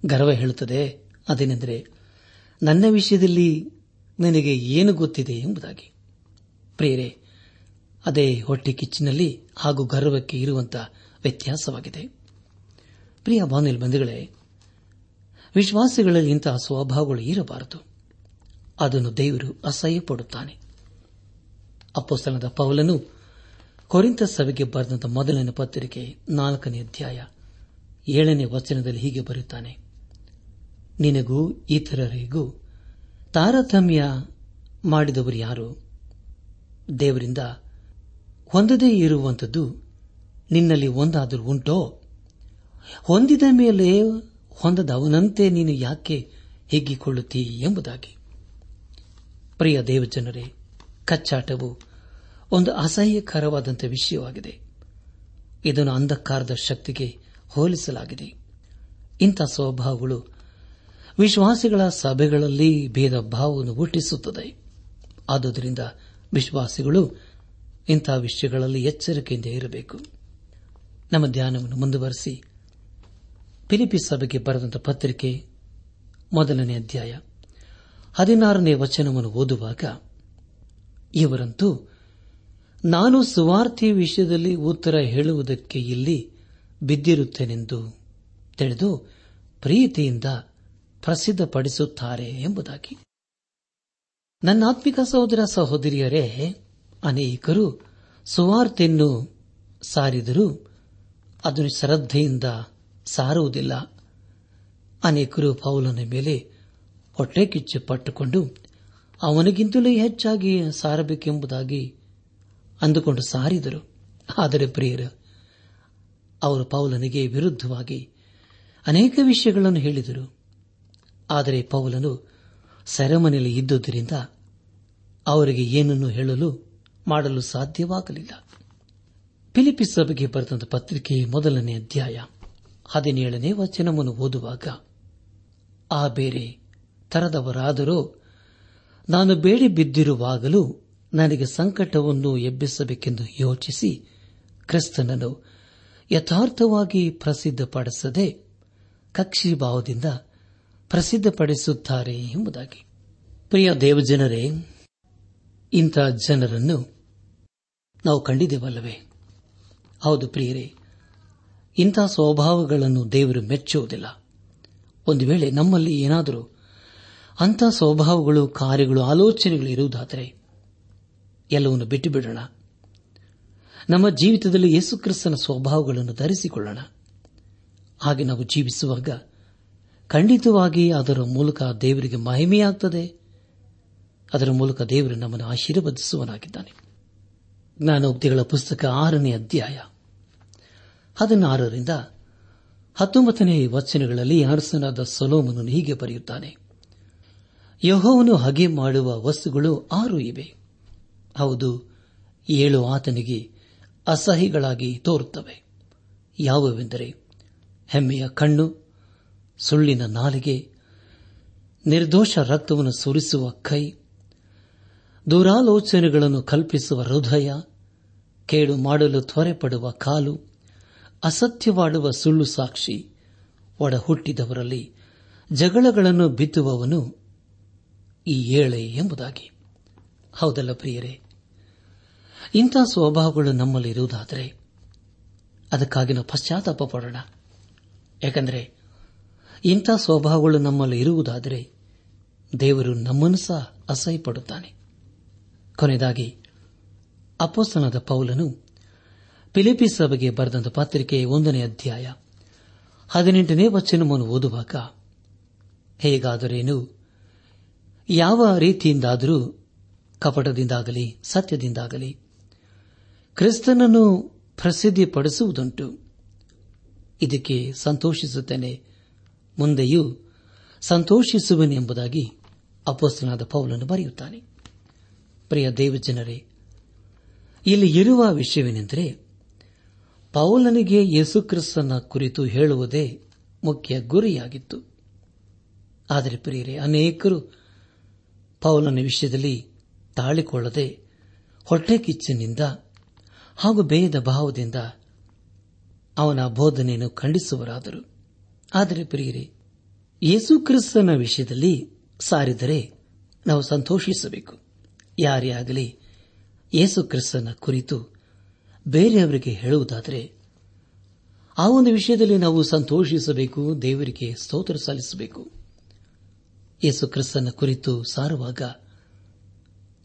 ಗರ್ವ ಹೇಳುತ್ತದೆ ಅದೇನೆಂದರೆ ನನ್ನ ವಿಷಯದಲ್ಲಿ ನನಗೆ ಏನು ಗೊತ್ತಿದೆ ಎಂಬುದಾಗಿ. ಪ್ರೇರೆ ಅದೇ ಹೊಟ್ಟೆ ಕಿಚ್ಚಿನಲ್ಲಿ ಹಾಗೂ ಗರ್ವಕ್ಕೆ ಇರುವಂತಹ ವ್ಯತ್ಯಾಸವಾಗಿದೆ. ಪ್ರಿಯ ಬಾನಿಲ್ ಬಂಧುಗಳೇ ವಿಶ್ವಾಸಿಗಳಲ್ಲಿ ಇಂತಹ ಸ್ವಭಾವಗಳು ಇರಬಾರದು. ಅದನ್ನು ದೇವರು ಅಸಹ್ಯಪಡುತ್ತಾನೆ. ಅಪ್ಪಸ್ತನದ ಪೌಲನು ಕೊರಿಂತ ಸಭೆಗೆ ಬರೆದಂತಹ ಮೊದಲನೇ ಪತ್ರಿಕೆ ನಾಲ್ಕನೇ ಅಧ್ಯಾಯ ಏಳನೇ ವಚನದಲ್ಲಿ ಹೀಗೆ ಬರುತ್ತಾನೆ ನಿನಗೂ ಇತರರಿಗೂ ತಾರತಮ್ಯ ಮಾಡಿದವರು ಯಾರು? ದೇವರಿಂದ ಹೊಂದದೇ ಇರುವಂಥದ್ದು ನಿನ್ನಲ್ಲಿ ಒಂದಾದರೂ ಉಂಟೋ? ಹೊಂದಿದ ಮೇಲೆ ಹೊಂದದ ಅವನಂತೆ ನೀನು ಯಾಕೆ ಹಿಗ್ಗಿಕೊಳ್ಳುತ್ತೀ ಎಂಬುದಾಗಿ. ಪ್ರಿಯ ದೇವಜನರೇ, ಕಚ್ಚಾಟವು ಒಂದು ಅಸಹ್ಯಕರವಾದಂಥ ವಿಷಯವಾಗಿದೆ. ಇದನ್ನು ಅಂಧಕಾರದ ಶಕ್ತಿಗೆ ಹೋಲಿಸಲಾಗಿದೆ. ಇಂಥ ಸ್ವಭಾವಗಳು ವಿಶ್ವಾಸಿಗಳ ಸಭೆಗಳಲ್ಲಿ ಭೇದ ಭಾವವನ್ನು ಹುಟ್ಟಿಸುತ್ತದೆ. ಆದುದರಿಂದ ವಿಶ್ವಾಸಿಗಳು ಇಂತಹ ವಿಷಯಗಳಲ್ಲಿ ಎಚ್ಚರಿಕೆಯಿಂದ ಇರಬೇಕು. ನಮ್ಮ ಧ್ಯಾನವನ್ನು ಮುಂದುವರೆಸಿ ಫಿಲಿಪಿ ಸಭೆಗೆ ಬರೆದಂತಹ ಪತ್ರಿಕೆ ಮೊದಲನೇ ಅಧ್ಯಾಯ ಹದಿನಾರನೇ ವಚನವನ್ನು ಓದುವಾಗ, ಇವರಂತೂ ನಾನು ಸುವಾರ್ಥಿ ವಿಷಯದಲ್ಲಿ ಉತ್ತರ ಹೇಳುವುದಕ್ಕೆ ಇಲ್ಲಿ ಬಿದ್ದಿರುತ್ತೇನೆಂದು ತಿಳಿದು ಪ್ರೀತಿಯಿಂದ ಪ್ರಸಿದ್ಧಪಡಿಸುತ್ತಾರೆ ಎಂಬುದಾಗಿ. ನನ್ನ ಆತ್ಮಿಕ ಸಹೋದರ ಸಹೋದರಿಯರೇ ಅನೇಕರು ಸುವಾರ್ತೆಯನ್ನು ಸಾರಿದರೂ ಅದನ್ನು ಶ್ರದ್ಧೆಯಿಂದ ಸಾರುವುದಿಲ್ಲ. ಅನೇಕರು ಪೌಲನ ಮೇಲೆ ಹೊಟ್ಟೆ ಕಿಚ್ಚು ಪಟ್ಟುಕೊಂಡು ಅವನಿಗಿಂತಲೂ ಹೆಚ್ಚಾಗಿ ಸಾರಬೇಕೆಂಬುದಾಗಿ ಅಂದುಕೊಂಡು ಸಾರಿದರು. ಆದರೆ ಪ್ರಿಯರ, ಅವರು ಪೌಲನಿಗೆ ವಿರುದ್ಧವಾಗಿ ಅನೇಕ ವಿಷಯಗಳನ್ನು ಹೇಳಿದರು. ಆದರೆ ಪೌಲನು ಸೆರೆಮನೆಯಲ್ಲಿ ಇದ್ದುದರಿಂದ ಅವರಿಗೆ ಏನನ್ನು ಹೇಳಲು ಮಾಡಲು ಸಾಧ್ಯವಾಗಲಿಲ್ಲ. ಫಿಲಿಪಿ ಸಭೆಗೆ ಬರೆದ ಪತ್ರಿಕೆ ಮೊದಲನೇ ಅಧ್ಯಾಯ, ಹದಿನೇಳನೇ ವಚನವನ್ನು ಓದುವಾಗ, ಆ ಬೇರೆ ತರದವರಾದರೂ ನಾನು ಬೇಡಿ ಬಿದ್ದಿರುವಾಗಲೂ ನನಗೆ ಸಂಕಟವನ್ನು ಎಬ್ಬಿಸಬೇಕೆಂದು ಯೋಚಿಸಿ ಕ್ರಿಸ್ತನನ್ನು ಯಥಾರ್ಥವಾಗಿ ಪ್ರಸಿದ್ಧಪಡಿಸದೆ ಕಕ್ಷಿಭಾವದಿಂದ ಪ್ರಸಿದ್ಧಪಡಿಸುತ್ತಾರೆ ಎಂಬುದಾಗಿ. ಪ್ರಿಯ ದೇವಜನರೇ, ಇಂಥ ಜನರನ್ನು ನಾವು ಕಂಡಿದ್ದೇವಲ್ಲವೇ? ಹೌದು ಪ್ರಿಯರೇ ಇಂಥ ಸ್ವಭಾವಗಳನ್ನು ದೇವರು ಮೆಚ್ಚುವುದಿಲ್ಲ. ಒಂದು ವೇಳೆ ನಮ್ಮಲ್ಲಿ ಏನಾದರೂ ಅಂಥ ಸ್ವಭಾವಗಳು, ಕಾರ್ಯಗಳು, ಆಲೋಚನೆಗಳು ಇರುವುದಾದರೆ ಎಲ್ಲವನ್ನು ಬಿಟ್ಟು ಬಿಡೋಣ ನಮ್ಮ ಜೀವಿತದಲ್ಲಿ ಯೇಸುಕ್ರಿಸ್ತನ ಸ್ವಭಾವಗಳನ್ನು ಧರಿಸಿಕೊಳ್ಳೋಣ. ಹಾಗೆ ನಾವು ಜೀವಿಸುವಾಗ ಖಂಡಿತವಾಗಿ ಅದರ ಮೂಲಕ ದೇವರಿಗೆ ಮಹಿಮೆಯಾಗುತ್ತದೆ ಅದರ ಮೂಲಕ ದೇವರು ನಮ್ಮನ್ನು ಆಶೀರ್ವದಿಸುವನಾಗಿದ್ದಾನೆ ಜ್ಞಾನೋಕ್ತಿಗಳ ಪುಸ್ತಕ ಆರನೇ ಅಧ್ಯಾಯ. ಹದಿನಾರರಿಂದ ಹತ್ತೊಂಬತ್ತನೇ ವಚನಗಳಲ್ಲಿ ಅರಸನಾದ ಸೊಲೋಮನು ಹೀಗೆ ಬರೆಯುತ್ತಾನೆ. ಯಹೋವನು ಹಗೆ ಮಾಡುವ ವಸ್ತುಗಳು ಆರು ಇವೆ. ಹೌದು, ಏಳು ಆತನಿಗೆ ಅಸಹಿಗಳಾಗಿ ತೋರುತ್ತವೆ. ಯಾವುವೆಂದರೆ ಹೆಮ್ಮೆಯ ಕಣ್ಣು, ಸುಳ್ಳಿನ ನಾಲಿಗೆ, ನಿರ್ದೋಷ ರಕ್ತವನ್ನು ಸುರಿಸುವ ಕೈ ದುರಾಲೋಚನೆಗಳನ್ನು ಕಲ್ಪಿಸುವ ಹೃದಯ, ಕೇಡು ಮಾಡಲು ತ್ವರೆಪಡುವ ಕಾಲು, ಅಸತ್ಯವಾಡುವ ಸುಳ್ಳು ಸಾಕ್ಷಿ ಒಡ ಹುಟ್ಟಿದವರಲ್ಲಿ ಜಗಳಗಳನ್ನು ಬಿತ್ತುವವನು ಈ ಏಳೆ ಎಂಬುದಾಗಿ. ಹೌದಲ್ಲ ಪ್ರಿಯರೇ? ಇಂಥ ಸ್ವಭಾವಗಳು ನಮ್ಮಲ್ಲಿರುವುದಾದರೆ ಅದಕ್ಕಾಗಿ ನಾವು ಪಶ್ಚಾತ್ತಾಪ ಪಡೋಣ. ಯಾಕಂದರೆ ಇಂಥ ಸ್ವಭಾವಗಳು ನಮ್ಮಲ್ಲಿ ಇರುವುದಾದರೆ ದೇವರು ನಮ್ಮನ್ನು ಸಹ ಅಸಹ್ಯಪಡುತ್ತಾನೆ. ಕೊನೆಯದಾಗಿ ಅಪೋಸ್ತನದ ಪೌಲನು ಫಿಲಿಪಿ ಸಭೆಗೆ ಬರೆದಂತ ಪತ್ರಿಕೆ ಒಂದನೇ ಅಧ್ಯಾಯ ಹದಿನೆಂಟನೇ ವಚನವನ್ನು ಓದುವಾಗ, ಹೇಗಾದರೇನು, ಯಾವ ರೀತಿಯಿಂದಾದರೂ ಕಪಟದಿಂದಾಗಲಿ, ಸತ್ಯದಿಂದಾಗಲಿ, ಕ್ರಿಸ್ತನನ್ನು ಪ್ರಸಿದ್ಧಿಪಡಿಸುವುದುಂಟು. ಇದಕ್ಕೆ ಸಂತೋಷಿಸುತ್ತೇನೆ. ಮುಂದೆಯೂ ಸಂತೋಷಿಸುವೆನೆಂಬುದಾಗಿ ಅಪೋಸ್ತನಾದ ಪೌಲನ್ನು ಬರೆಯುತ್ತಾನೆ. ಪ್ರಿಯ ದೇವಜನರೇ, ಇಲ್ಲಿ ಇರುವ ವಿಷಯವೇನೆಂದರೆ, ಪೌಲನಿಗೆ ಯೇಸುಕ್ರಿಸ್ತನ ಕುರಿತು ಹೇಳುವುದೇ ಮುಖ್ಯ ಗುರಿಯಾಗಿತ್ತು. ಆದರೆ ಪ್ರಿಯರೇ, ಅನೇಕರು ಪೌಲನ ವಿಷಯದಲ್ಲಿ ತಾಳಿಕೊಳ್ಳದೆ ಹೊಟ್ಟೆ ಕಿಚ್ಚಿನಿಂದ ಹಾಗೂ ಭೇದ ಭಾವದಿಂದ ಅವನ ಬೋಧನೆಯನ್ನು ಖಂಡಿಸುವರಾದರು. ಆದರೆ ಪ್ರಿಯರೇ, ಯೇಸುಕ್ರಿಸ್ತನ ವಿಷಯದಲ್ಲಿ ಸಾರಿದರೆ ನಾವು ಸಂತೋಷಿಸಬೇಕು. ಯಾರೇ ಆಗಲಿ ಯೇಸು ಕ್ರಿಸ್ತನ ಕುರಿತು ಬೇರೆಯವರಿಗೆ ಹೇಳುವುದಾದರೆ, ಆ ಒಂದು ವಿಷಯದಲ್ಲಿ ನಾವು ಸಂತೋಷಿಸಬೇಕು, ದೇವರಿಗೆ ಸ್ತೋತ್ರ ಸಲ್ಲಿಸಬೇಕು. ಯೇಸು ಕ್ರಿಸ್ತನ ಕುರಿತು ಸಾರುವಾಗ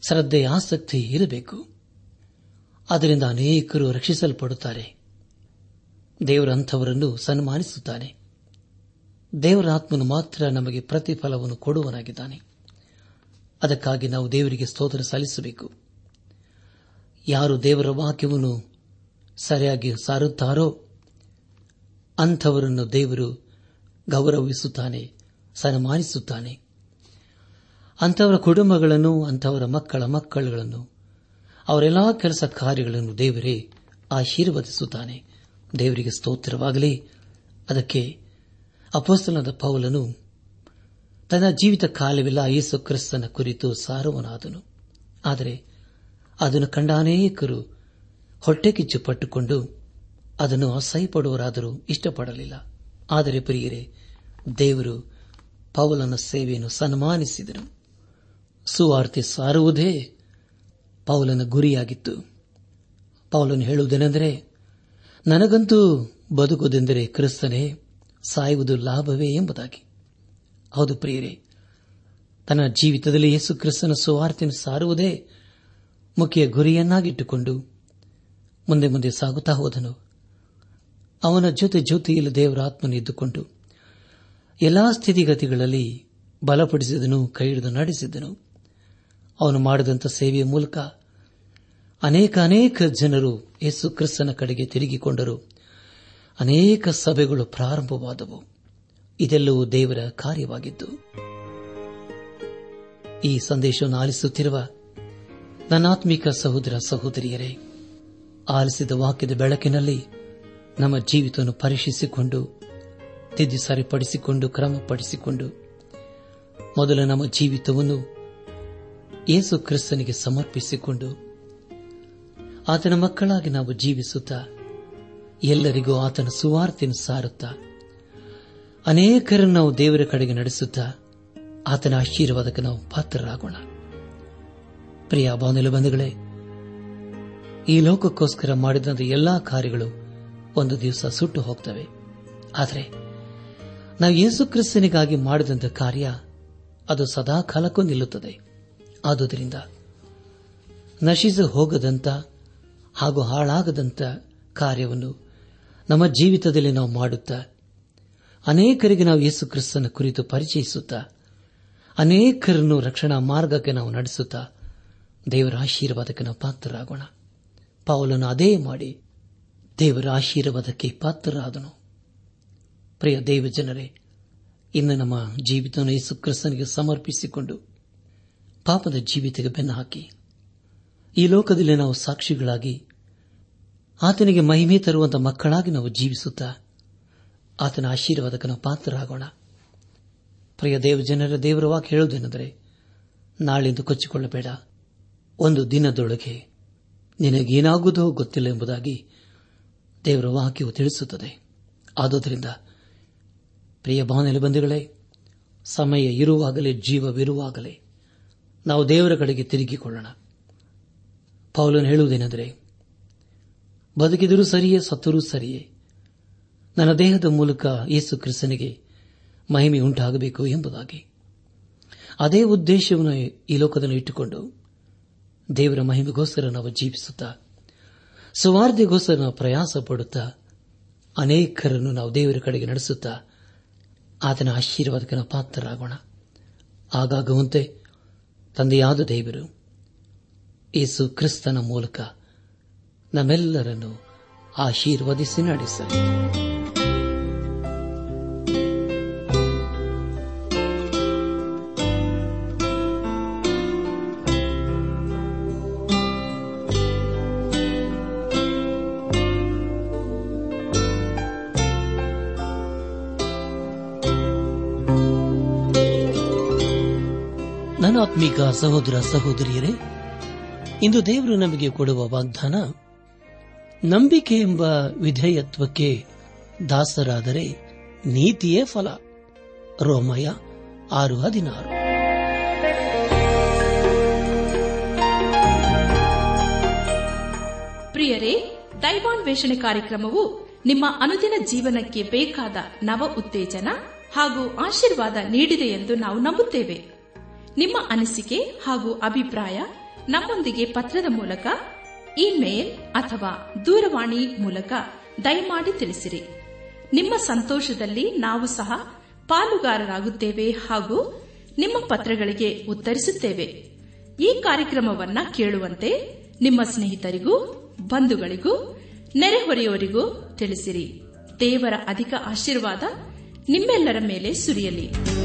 ಶ್ರದ್ಧೆ, ಆಸಕ್ತಿ ಇರಬೇಕು. ಅದರಿಂದ ಅನೇಕರು ರಕ್ಷಿಸಲ್ಪಡುತ್ತಾರೆ. ದೇವರಂಥವರನ್ನು ಸನ್ಮಾನಿಸುತ್ತಾನೆ. ದೇವರಾತ್ಮನು ಮಾತ್ರ ನಮಗೆ ಪ್ರತಿಫಲವನ್ನು ಕೊಡುವನಾಗಿದ್ದಾನೆ ಅದಕ್ಕಾಗಿ ನಾವು ದೇವರಿಗೆ ಸ್ತೋತ್ರ ಸಲ್ಲಿಸಬೇಕು. ಯಾರು ದೇವರ ವಾಕ್ಯವನ್ನು ಸರಿಯಾಗಿ ಸಾರುತ್ತಾರೋ ಅಂಥವರನ್ನು ದೇವರು ಗೌರವಿಸುತ್ತಾನೆ, ಸನ್ಮಾನಿಸುತ್ತಾನೆ. ಅಂಥವರ ಕುಟುಂಬಗಳನ್ನು, ಅಂಥವರ ಮಕ್ಕಳ ಮಕ್ಕಳುಗಳನ್ನು, ಅವರೆಲ್ಲಾ ಕೆಲಸ ಕಾರ್ಯಗಳನ್ನು ದೇವರೇ ಆಶೀರ್ವದಿಸುತ್ತಾನೆ. ದೇವರಿಗೆ ಸ್ತೋತ್ರವಾಗಲಿ. ಅದಕ್ಕೆ ಅಪೋಸ್ತನದ ಪೌಲನು ತನ್ನ ಜೀವಿತ ಕಾಲವಿಲ್ಲ ಯೇಸು ಕ್ರಿಸ್ತನ ಕುರಿತು ಸಾರುವನಾದನು. ಆದರೆ ಅದನ್ನು ಕಂಡ ಅನೇಕರು ಹೊಟ್ಟೆ ಕಿಚ್ಚು ಪಟ್ಟುಕೊಂಡು ಅದನ್ನು ಅಸಹ್ಯಪಡುವರಾದರೂ ಇಷ್ಟಪಡಲಿಲ್ಲ. ಆದರೆ ಪ್ರಿಯರೇ, ದೇವರು ಪೌಲನ ಸೇವೆಯನ್ನು ಸನ್ಮಾನಿಸಿದನು. ಸುವಾರ್ತೆ ಸಾರುವುದೇ ಪೌಲನ ಗುರಿಯಾಗಿತ್ತು. ಪೌಲನು ಹೇಳುವುದೇನೆಂದರೆ, ನನಗಂತೂ ಬದುಕುವುದೆಂದರೆ ಕ್ರಿಸ್ತನೇ, ಸಾಯುವುದು ಲಾಭವೇ ಎಂಬುದಾಗಿ. ಹೌದು ಪ್ರಿಯರೇ, ತನ್ನ ಜೀವಿತದಲ್ಲಿ ಯೇಸು ಕ್ರಿಸ್ತನ ಸುವಾರ್ತೆಯನ್ನು ಸಾರುವುದೇ ಮುಖ್ಯ ಗುರಿಯನ್ನಾಗಿಟ್ಟುಕೊಂಡು ಮುಂದೆ ಮುಂದೆ ಸಾಗುತ್ತಾ ಹೋದನು. ಅವನ ಜೊತೆ ಜೊತೆಯಲ್ಲಿ ದೇವರ ಆತ್ಮನಿದ್ದುಕೊಂಡು ಎಲ್ಲಾ ಸ್ಥಿತಿಗತಿಗಳಲ್ಲಿ ಬಲಪಡಿಸಿದನು, ಕೈಹಿಡಿದು ನಡೆಸಿದನು. ಅವನು ಮಾಡಿದಂಥ ಸೇವೆಯ ಮೂಲಕ ಅನೇಕ ಅನೇಕ ಜನರು ಯೇಸು ಕ್ರಿಸ್ತನ ಕಡೆಗೆ ತಿರುಗಿಕೊಂಡರು. ಅನೇಕ ಸಭೆಗಳು ಪ್ರಾರಂಭವಾದವು. ಇದೆಲ್ಲವೂ ದೇವರ ಕಾರ್ಯವಾಗಿದ್ದು. ಈ ಸಂದೇಶವನ್ನು ಆಲಿಸುತ್ತಿರುವ ನನ್ನಾತ್ಮಿಕ ಸಹೋದರ ಸಹೋದರಿಯರೇ, ಆಲಿಸಿದ ವಾಕ್ಯದ ಬೆಳಕಿನಲ್ಲಿ ನಮ್ಮ ಜೀವಿತವನ್ನು ಪರೀಕ್ಷಿಸಿಕೊಂಡು ತಿದ್ದಿ ಸರಿಪಡಿಸಿಕೊಂಡು ಕ್ರಮಪಡಿಸಿಕೊಂಡು, ಮೊದಲು ನಮ್ಮ ಜೀವಿತವನ್ನು ಯೇಸು ಕ್ರಿಸ್ತನಿಗೆ ಸಮರ್ಪಿಸಿಕೊಂಡು, ಆತನ ಮಕ್ಕಳಾಗಿ ನಾವು ಜೀವಿಸುತ್ತಾ, ಎಲ್ಲರಿಗೂ ಆತನ ಸುವಾರ್ತೆಯನ್ನು ಸಾರುತ್ತಾ ಅನೇಕರನ್ನು ನಾವು ದೇವರ ಕಡೆಗೆ ನಡೆಸುತ್ತಾ ಆತನ ಆಶೀರ್ವಾದಕ್ಕೆ ನಾವು ಪಾತ್ರರಾಗೋಣ. ಪ್ರಿಯ ಬಾಂಧವ್ಯ ಬಂಧುಗಳೇ, ಈ ಲೋಕಕ್ಕೋಸ್ಕರ ಮಾಡಿದಂಥ ಎಲ್ಲಾ ಕಾರ್ಯಗಳು ಒಂದು ದಿವಸ ಸುಟ್ಟು ಹೋಗ್ತವೆ. ಆದರೆ ನಾವು ಯೇಸು ಕ್ರಿಸ್ತನಿಗಾಗಿ ಮಾಡಿದಂಥ ಕಾರ್ಯ ಅದು ಸದಾ ಕಾಲಕ್ಕೂ ನಿಲ್ಲುತ್ತದೆ. ಆದುದರಿಂದ ನಶಿಸಿ ಹೋಗದಂತ ಹಾಗೂ ಹಾಳಾಗದಂತ ಕಾರ್ಯವನ್ನು ನಮ್ಮ ಜೀವಿತದಲ್ಲಿ ನಾವು ಮಾಡುತ್ತಾ ಅನೇಕರಿಗೆ ನಾವು ಯೇಸು ಕ್ರಿಸ್ತನ ಕುರಿತು ಪರಿಚಯಿಸುತ್ತಾ, ಅನೇಕರನ್ನು ರಕ್ಷಣಾ ಮಾರ್ಗಕ್ಕೆ ನಾವು ನಡೆಸುತ್ತಾ, ದೇವರ ಆಶೀರ್ವಾದಕ್ಕೆ ನಾವು ಪಾತ್ರರಾಗೋಣ. ಪೌಲನು ಅದೇ ಮಾಡಿ ದೇವರ ಆಶೀರ್ವಾದಕ್ಕೆ ಪಾತ್ರರಾದನು. ಪ್ರಿಯ ದೇವ ಜನರೇ, ಇನ್ನು ನಮ್ಮ ಜೀವಿತವನ್ನು ಯೇಸು ಕ್ರಿಸ್ತನಿಗೆ ಸಮರ್ಪಿಸಿಕೊಂಡು ಪಾಪದ ಜೀವಿತಕ್ಕೆ ಬೆನ್ನು ಹಾಕಿ, ಈ ಲೋಕದಲ್ಲಿ ನಾವು ಸಾಕ್ಷಿಗಳಾಗಿ, ಆತನಿಗೆ ಮಹಿಮೆ ತರುವಂತಹ ಮಕ್ಕಳಾಗಿ ನಾವು ಜೀವಿಸುತ್ತಾ ಆತನ ಆಶೀರ್ವಾದಕನ ಪಾತ್ರರಾಗೋಣ. ಪ್ರಿಯ ದೇವ ಜನರ, ದೇವರ ವಾಕ್ ಹೇಳುವುದೇನೆಂದರೆ, ನಾಳೆಂದು ಕೊಚ್ಚಿಕೊಳ್ಳಬೇಡ. ಒಂದು ದಿನದೊಳಗೆ ನಿನಗೇನಾಗುವುದೋ ಗೊತ್ತಿಲ್ಲ ಎಂಬುದಾಗಿ ದೇವರ ವಾಕ್ಯವು ತಿಳಿಸುತ್ತದೆ. ಆದುದರಿಂದ, ಪ್ರಿಯ ಭಾವನೆಯಲ್ಲಿ ಬಂಧುಗಳೇ, ಸಮಯ ಇರುವಾಗಲೇ, ಜೀವವಿರುವಾಗಲೇ, ನಾವು ದೇವರ ಕಡೆಗೆ ತಿರುಗಿಕೊಳ್ಳೋಣ. ಪೌಲನು ಹೇಳುವುದೇನೆಂದರೆ, ಬದುಕಿದರೂ ಸರಿಯೇ, ಸತ್ತರೂ ಸರಿಯೇ ನನ್ನ ದೇಹದ ಮೂಲಕ ಯೇಸು ಕ್ರಿಸ್ತನಿಗೆ ಮಹಿಮೆ ಉಂಟಾಗಬೇಕು ಎಂಬುದಾಗಿ. ಅದೇ ಉದ್ದೇಶವನ್ನು ಈ ಲೋಕದಲ್ಲಿ ಇಟ್ಟುಕೊಂಡು ದೇವರ ಮಹಿಮೆಗೋಸ್ಕರ ನಾವು ಜೀವಿಸುತ್ತಾ ಸುವಾರ್ಧೆಗೋಸ್ಕರ ನಾವು ಪ್ರಯಾಸ ಪಡುತ್ತಾ, ಅನೇಕರನ್ನು ನಾವು ದೇವರ ಕಡೆಗೆ ನಡೆಸುತ್ತಾ, ಆತನ ಆಶೀರ್ವಾದಕ್ಕೆ ನಾವು ಪಾತ್ರರಾಗೋಣ. ಆಗಾಗುವಂತೆ ತಂದೆಯಾದ ದೇವರು ಯೇಸು ಕ್ರಿಸ್ತನ ಮೂಲಕ ನಮ್ಮೆಲ್ಲರನ್ನು ಆಶೀರ್ವದಿಸಿ ನಡೆಸಲಿ. ಸಹೋದರ ಸಹೋದರಿಯರೇ, ಇಂದು ದೇವರು ನಮಗೆ ಕೊಡುವ ವಾಗ್ದಾನ, ನಂಬಿಕೆ ಎಂಬ ವಿಧೇಯತ್ವಕ್ಕೆ ದಾಸರಾದರೆ ನೀತಿಯೇ ಫಲ. ರೋಮಯ ಆರು ಹದಿನಾರು. ಪ್ರಿಯರೇ, ದೈವಾನ್ವೇಷಣೆ ಕಾರ್ಯಕ್ರಮವು ನಿಮ್ಮ ಅನುದಿನ ಜೀವನಕ್ಕೆ ಬೇಕಾದ ನವ ಉತ್ತೇಜನ ಹಾಗೂ ಆಶೀರ್ವಾದ ನೀಡಿದೆ ಎಂದು ನಾವು ನಂಬುತ್ತೇವೆ. ನಿಮ್ಮ ಅನಿಸಿಕೆ ಹಾಗೂ ಅಭಿಪ್ರಾಯ ನಮ್ಮೊಂದಿಗೆ ಪತ್ರದ ಮೂಲಕ ಇಮೇಲ್ ಅಥವಾ ದೂರವಾಣಿ ಮೂಲಕ ದಯಮಾಡಿ ತಿಳಿಸಿರಿ. ನಿಮ್ಮ ಸಂತೋಷದಲ್ಲಿ ನಾವು ಸಹ ಪಾಲುಗಾರರಾಗುತ್ತೇವೆ ಹಾಗೂ ನಿಮ್ಮ ಪತ್ರಗಳಿಗೆ ಉತ್ತರಿಸುತ್ತೇವೆ. ಈ ಕಾರ್ಯಕ್ರಮವನ್ನ ಕೇಳುವಂತೆ ನಿಮ್ಮ ಸ್ನೇಹಿತರಿಗೂ, ಬಂಧುಗಳಿಗೂ, ನೆರೆಹೊರೆಯವರಿಗೂ ತಿಳಿಸಿರಿ. ದೇವರ ಅಧಿಕ ಆಶೀರ್ವಾದ ನಿಮ್ಮೆಲ್ಲರ ಮೇಲೆ ಸುರಿಯಲಿ.